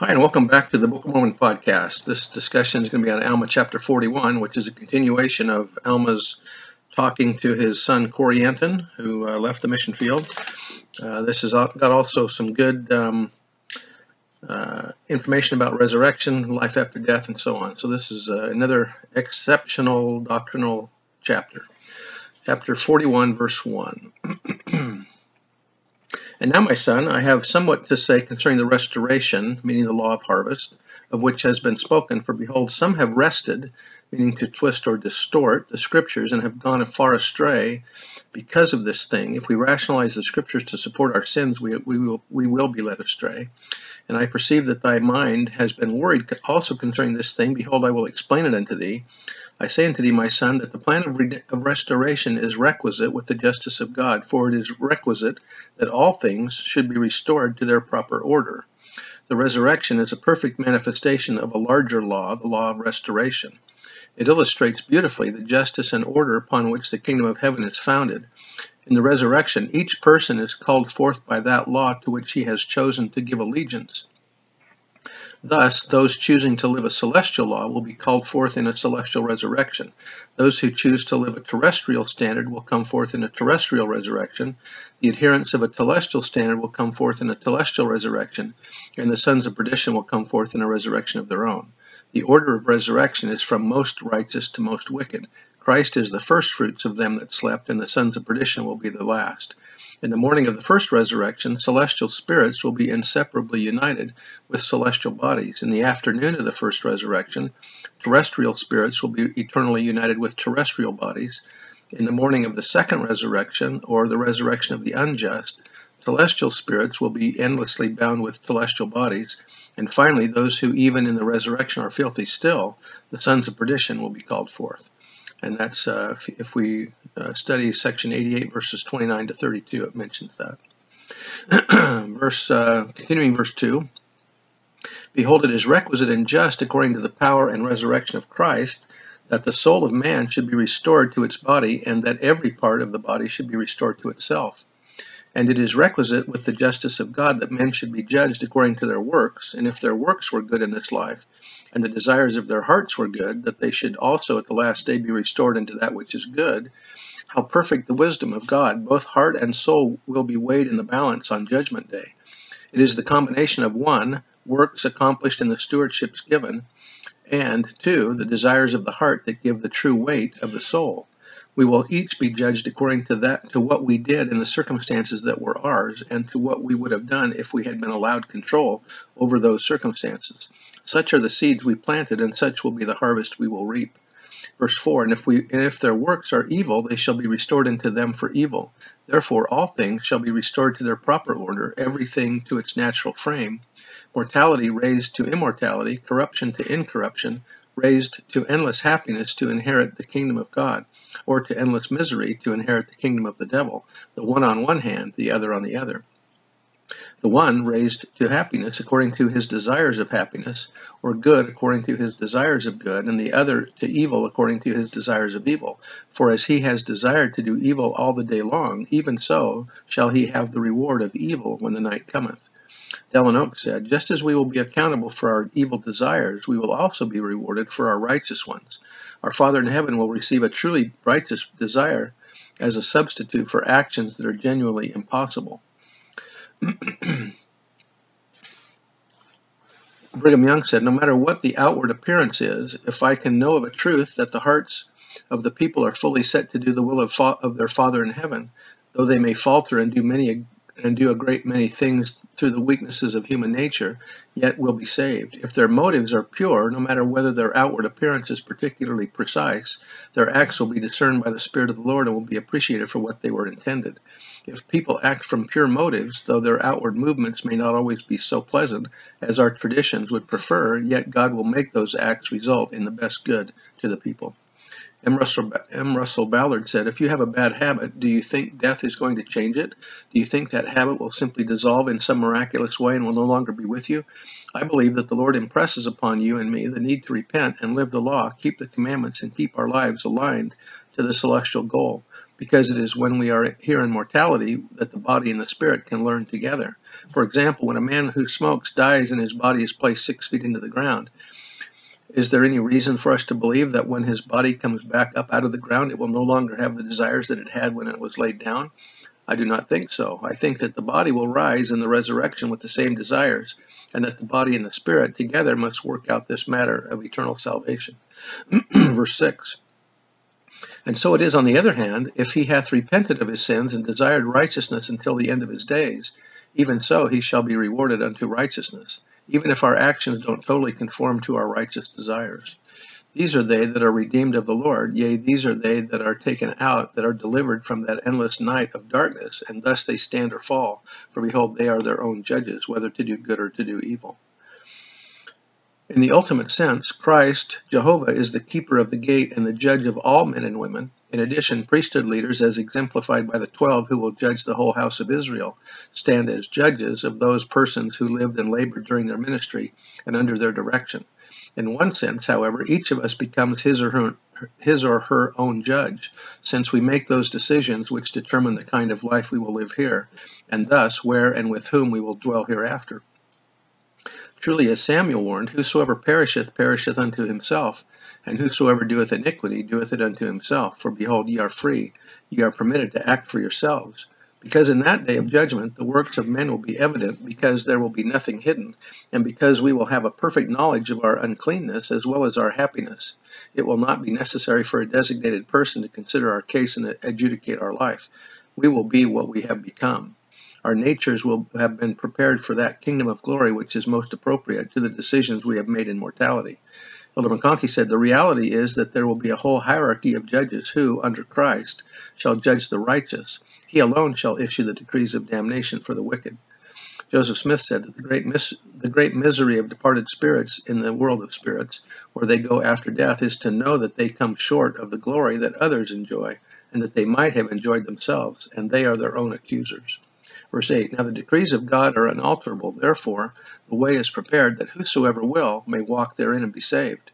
Hi, and welcome back to the Book of Mormon podcast. This discussion is going to be on Alma chapter 41, which is a continuation of Alma's talking to his son Corianton, who uh, left the mission field. Uh, this has got also some good um, uh, information about resurrection, life after death, and so on. So, this is uh, another exceptional doctrinal chapter. Chapter 41, verse 1. And now, my son, I have somewhat to say concerning the restoration, meaning the law of harvest, of which has been spoken. For behold, some have wrested, meaning to twist or distort, the scriptures and have gone far astray because of this thing. If we rationalize the scriptures to support our sins, we, we, will, we will be led astray. And I perceive that thy mind has been worried also concerning this thing. Behold, I will explain it unto thee. I say unto thee, my son, that the plan of, re- of, restoration is requisite with the justice of God, for it is requisite that all things should be restored to their proper order. The resurrection is a perfect manifestation of a larger law, the law of restoration. It illustrates beautifully the justice and order upon which the kingdom of heaven is founded. In the resurrection, each person is called forth by that law to which he has chosen to give allegiance. Thus, those choosing to live a celestial law will be called forth in a celestial resurrection. Those who choose to live a terrestrial standard will come forth in a terrestrial resurrection. The adherents of a telestial standard will come forth in a telestial resurrection, and the sons of perdition will come forth in a resurrection of their own. The order of resurrection is from most righteous to most wicked. Christ is the first fruits of them that slept, and the sons of perdition will be the last. In the morning of the first resurrection, celestial spirits will be inseparably united with celestial bodies. In the afternoon of the first resurrection, terrestrial spirits will be eternally united with terrestrial bodies. In the morning of the second resurrection, or the resurrection of the unjust, celestial spirits will be endlessly bound with celestial bodies. And finally, those who even in the resurrection are filthy still, the sons of perdition, will be called forth and that's uh, if, we uh, study section 88 verses 29 to 32 it mentions that. Verse uh, continuing verse 2 behold it is requisite and just according to the power and resurrection of christ that the soul of man should be restored to its body and that every part of the body should be restored to itself and it is requisite with the justice of God that men should be judged according to their works, and if their works were good in this life, and the desires of their hearts were good, that they should also at the last day be restored into that which is good. How perfect the wisdom of God! Both heart and soul will be weighed in the balance on Judgment Day. It is the combination of one, works accomplished in the stewardships given, and two, the desires of the heart that give the true weight of the soul we will each be judged according to that to what we did in the circumstances that were ours and to what we would have done if we had been allowed control over those circumstances. Such are the seeds we planted and such will be the harvest we will reap. Verse 4 and if we and if their works are evil they shall be restored unto them for evil. Therefore all things shall be restored to their proper order everything to its natural frame. Mortality raised to immortality corruption to incorruption raised to endless happiness to inherit the kingdom of God, or to endless misery to inherit the kingdom of the devil, the one on one hand, the other on the other. The one raised to happiness according to his desires of happiness, or good according to his desires of good, and the other to evil according to his desires of evil. For as he has desired to do evil all the day long, even so shall he have the reward of evil when the night cometh. Dallin Oaks said, Just as we will be accountable for our evil desires, we will also be rewarded for our righteous ones. Our Father in heaven will receive a truly righteous desire as a substitute for actions that are genuinely impossible. Brigham Young said, No matter what the outward appearance is, if I can know of a truth that the hearts of the people are fully set to do the will of, fa- of their Father in heaven, though they may falter and do many and do a great many things through the weaknesses of human nature, yet will be saved. If their motives are pure, no matter whether their outward appearance is particularly precise, their acts will be discerned by the Spirit of the Lord and will be appreciated for what they were intended. If people act from pure motives, though their outward movements may not always be so pleasant as our traditions would prefer, yet God will make those acts result in the best good to the people. M. Russell, M. Russell Ballard said, If you have a bad habit, do you think death is going to change it? Do you think that habit will simply dissolve in some miraculous way and will no longer be with you? I believe that the Lord impresses upon you and me the need to repent and live the law, keep the commandments, and keep our lives aligned to the celestial goal, because it is when we are here in mortality that the body and the spirit can learn together. For example, when a man who smokes dies and his body is placed six feet into the ground, is there any reason for us to believe that when his body comes back up out of the ground, it will no longer have the desires that it had when it was laid down? I do not think so. I think that the body will rise in the resurrection with the same desires, and that the body and the spirit together must work out this matter of eternal salvation. Verse 6 And so it is, on the other hand, if he hath repented of his sins and desired righteousness until the end of his days, even so he shall be rewarded unto righteousness even if our actions don't totally conform to our righteous desires. These are they that are redeemed of the Lord, yea, these are they that are taken out, that are delivered from that endless night of darkness, and thus they stand or fall. For behold, they are their own judges, whether to do good or to do evil. In the ultimate sense, Christ, Jehovah, is the keeper of the gate and the judge of all men and women. In addition, priesthood leaders, as exemplified by the twelve who will judge the whole house of Israel, stand as judges of those persons who lived and labored during their ministry and under their direction. In one sense, however, each of us becomes his or her, his or her own judge, since we make those decisions which determine the kind of life we will live here, and thus where and with whom we will dwell hereafter. Truly, as Samuel warned, whosoever perisheth, perisheth unto himself, and whosoever doeth iniquity, doeth it unto himself. For behold, ye are free, ye are permitted to act for yourselves. Because in that day of judgment the works of men will be evident, because there will be nothing hidden, and because we will have a perfect knowledge of our uncleanness as well as our happiness. It will not be necessary for a designated person to consider our case and adjudicate our life. We will be what we have become. Our natures will have been prepared for that kingdom of glory which is most appropriate to the decisions we have made in mortality. Elder McConkie said the reality is that there will be a whole hierarchy of judges who, under Christ, shall judge the righteous. He alone shall issue the decrees of damnation for the wicked. Joseph Smith said that the great, mis- the great misery of departed spirits in the world of spirits, where they go after death, is to know that they come short of the glory that others enjoy, and that they might have enjoyed themselves, and they are their own accusers. Verse 8 Now the decrees of God are unalterable, therefore the way is prepared that whosoever will may walk therein and be saved.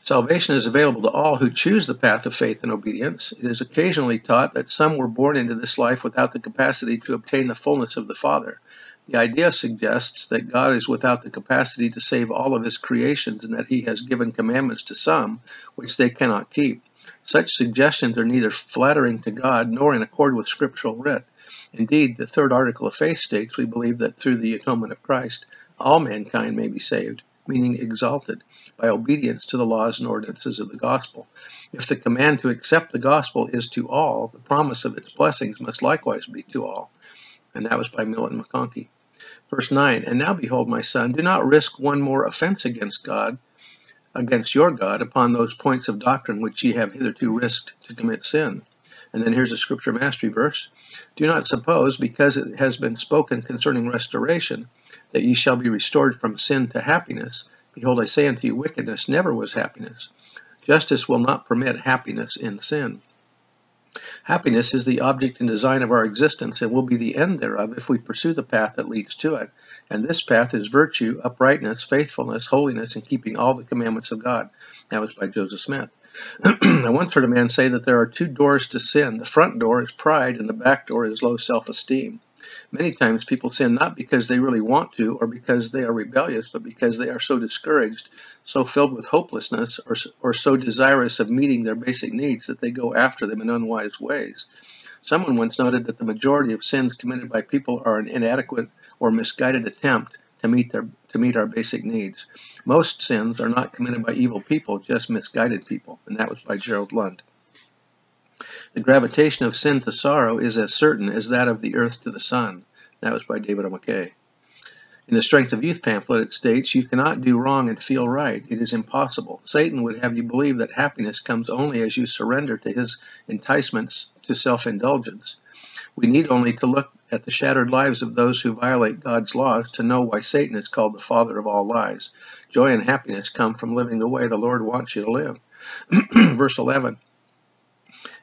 Salvation is available to all who choose the path of faith and obedience. It is occasionally taught that some were born into this life without the capacity to obtain the fullness of the Father. The idea suggests that God is without the capacity to save all of his creations and that he has given commandments to some which they cannot keep. Such suggestions are neither flattering to God nor in accord with scriptural writ. Indeed, the third article of faith states we believe that through the atonement of Christ, all mankind may be saved, meaning exalted, by obedience to the laws and ordinances of the gospel. If the command to accept the gospel is to all, the promise of its blessings must likewise be to all. And that was by Milton McConkie. Verse 9 And now behold, my son, do not risk one more offense against God against your God upon those points of doctrine which ye have hitherto risked to commit sin. And then here's a scripture mastery verse. Do not suppose, because it has been spoken concerning restoration, that ye shall be restored from sin to happiness. Behold, I say unto you, wickedness never was happiness. Justice will not permit happiness in sin. Happiness is the object and design of our existence and will be the end thereof if we pursue the path that leads to it. And this path is virtue, uprightness, faithfulness, holiness, and keeping all the commandments of God. That was by Joseph Smith. I once heard a man say that there are two doors to sin. The front door is pride, and the back door is low self esteem. Many times people sin not because they really want to or because they are rebellious, but because they are so discouraged, so filled with hopelessness, or, or so desirous of meeting their basic needs that they go after them in unwise ways. Someone once noted that the majority of sins committed by people are an inadequate or misguided attempt to meet their to meet our basic needs. Most sins are not committed by evil people, just misguided people, and that was by Gerald Lund. The gravitation of sin to sorrow is as certain as that of the earth to the sun. That was by David O. McKay. In the Strength of Youth pamphlet, it states, You cannot do wrong and feel right. It is impossible. Satan would have you believe that happiness comes only as you surrender to his enticements to self indulgence. We need only to look at the shattered lives of those who violate God's laws to know why Satan is called the father of all lies. Joy and happiness come from living the way the Lord wants you to live. Verse 11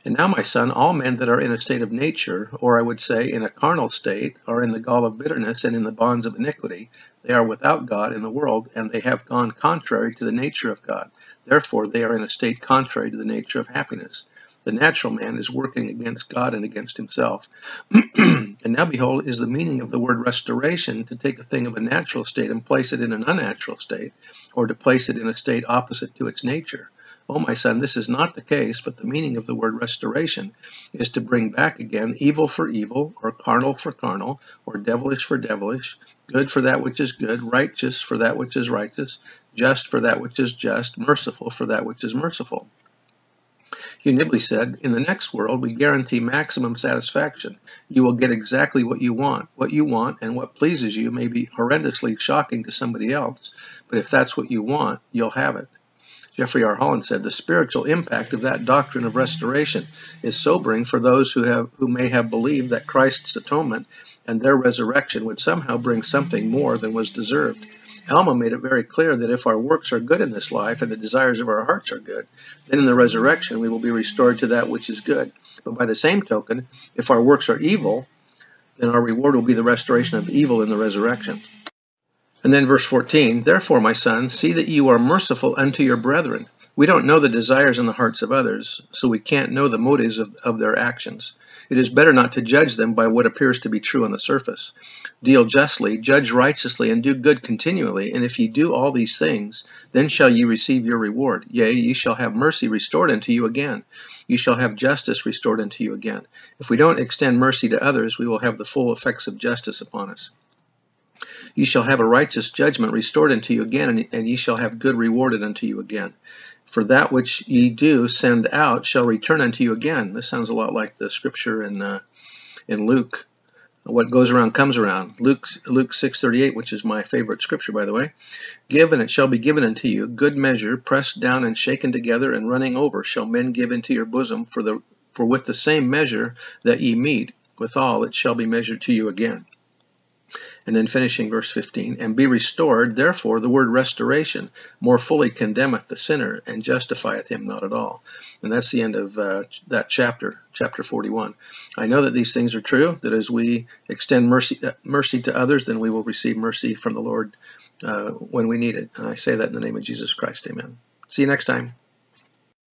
and now, my son, all men that are in a state of nature, or I would say in a carnal state, are in the gall of bitterness and in the bonds of iniquity. They are without God in the world, and they have gone contrary to the nature of God. Therefore, they are in a state contrary to the nature of happiness. The natural man is working against God and against himself. and now, behold, is the meaning of the word restoration to take a thing of a natural state and place it in an unnatural state, or to place it in a state opposite to its nature. Oh, my son, this is not the case, but the meaning of the word restoration is to bring back again evil for evil, or carnal for carnal, or devilish for devilish, good for that which is good, righteous for that which is righteous, just for that which is just, merciful for that which is merciful. Hugh Nibley said, In the next world, we guarantee maximum satisfaction. You will get exactly what you want. What you want and what pleases you may be horrendously shocking to somebody else, but if that's what you want, you'll have it. Jeffrey R. Holland said, the spiritual impact of that doctrine of restoration is sobering for those who have who may have believed that Christ's atonement and their resurrection would somehow bring something more than was deserved. Alma made it very clear that if our works are good in this life and the desires of our hearts are good, then in the resurrection we will be restored to that which is good. But by the same token, if our works are evil, then our reward will be the restoration of evil in the resurrection. And then verse 14, Therefore, my son, see that you are merciful unto your brethren. We don't know the desires in the hearts of others, so we can't know the motives of, of their actions. It is better not to judge them by what appears to be true on the surface. Deal justly, judge righteously, and do good continually. And if ye do all these things, then shall ye receive your reward. Yea, ye shall have mercy restored unto you again. You shall have justice restored unto you again. If we don't extend mercy to others, we will have the full effects of justice upon us. Ye shall have a righteous judgment restored unto you again, and, and ye shall have good rewarded unto you again. For that which ye do send out shall return unto you again. This sounds a lot like the scripture in uh, in Luke. What goes around comes around. Luke Luke 6:38, which is my favorite scripture, by the way. Give and it shall be given unto you, good measure, pressed down and shaken together and running over, shall men give into your bosom. For the for with the same measure that ye meet, withal it shall be measured to you again. And then finishing verse 15, and be restored, therefore the word restoration more fully condemneth the sinner and justifieth him not at all. And that's the end of uh, that chapter, chapter 41. I know that these things are true, that as we extend mercy, uh, mercy to others, then we will receive mercy from the Lord uh, when we need it. And I say that in the name of Jesus Christ. Amen. See you next time.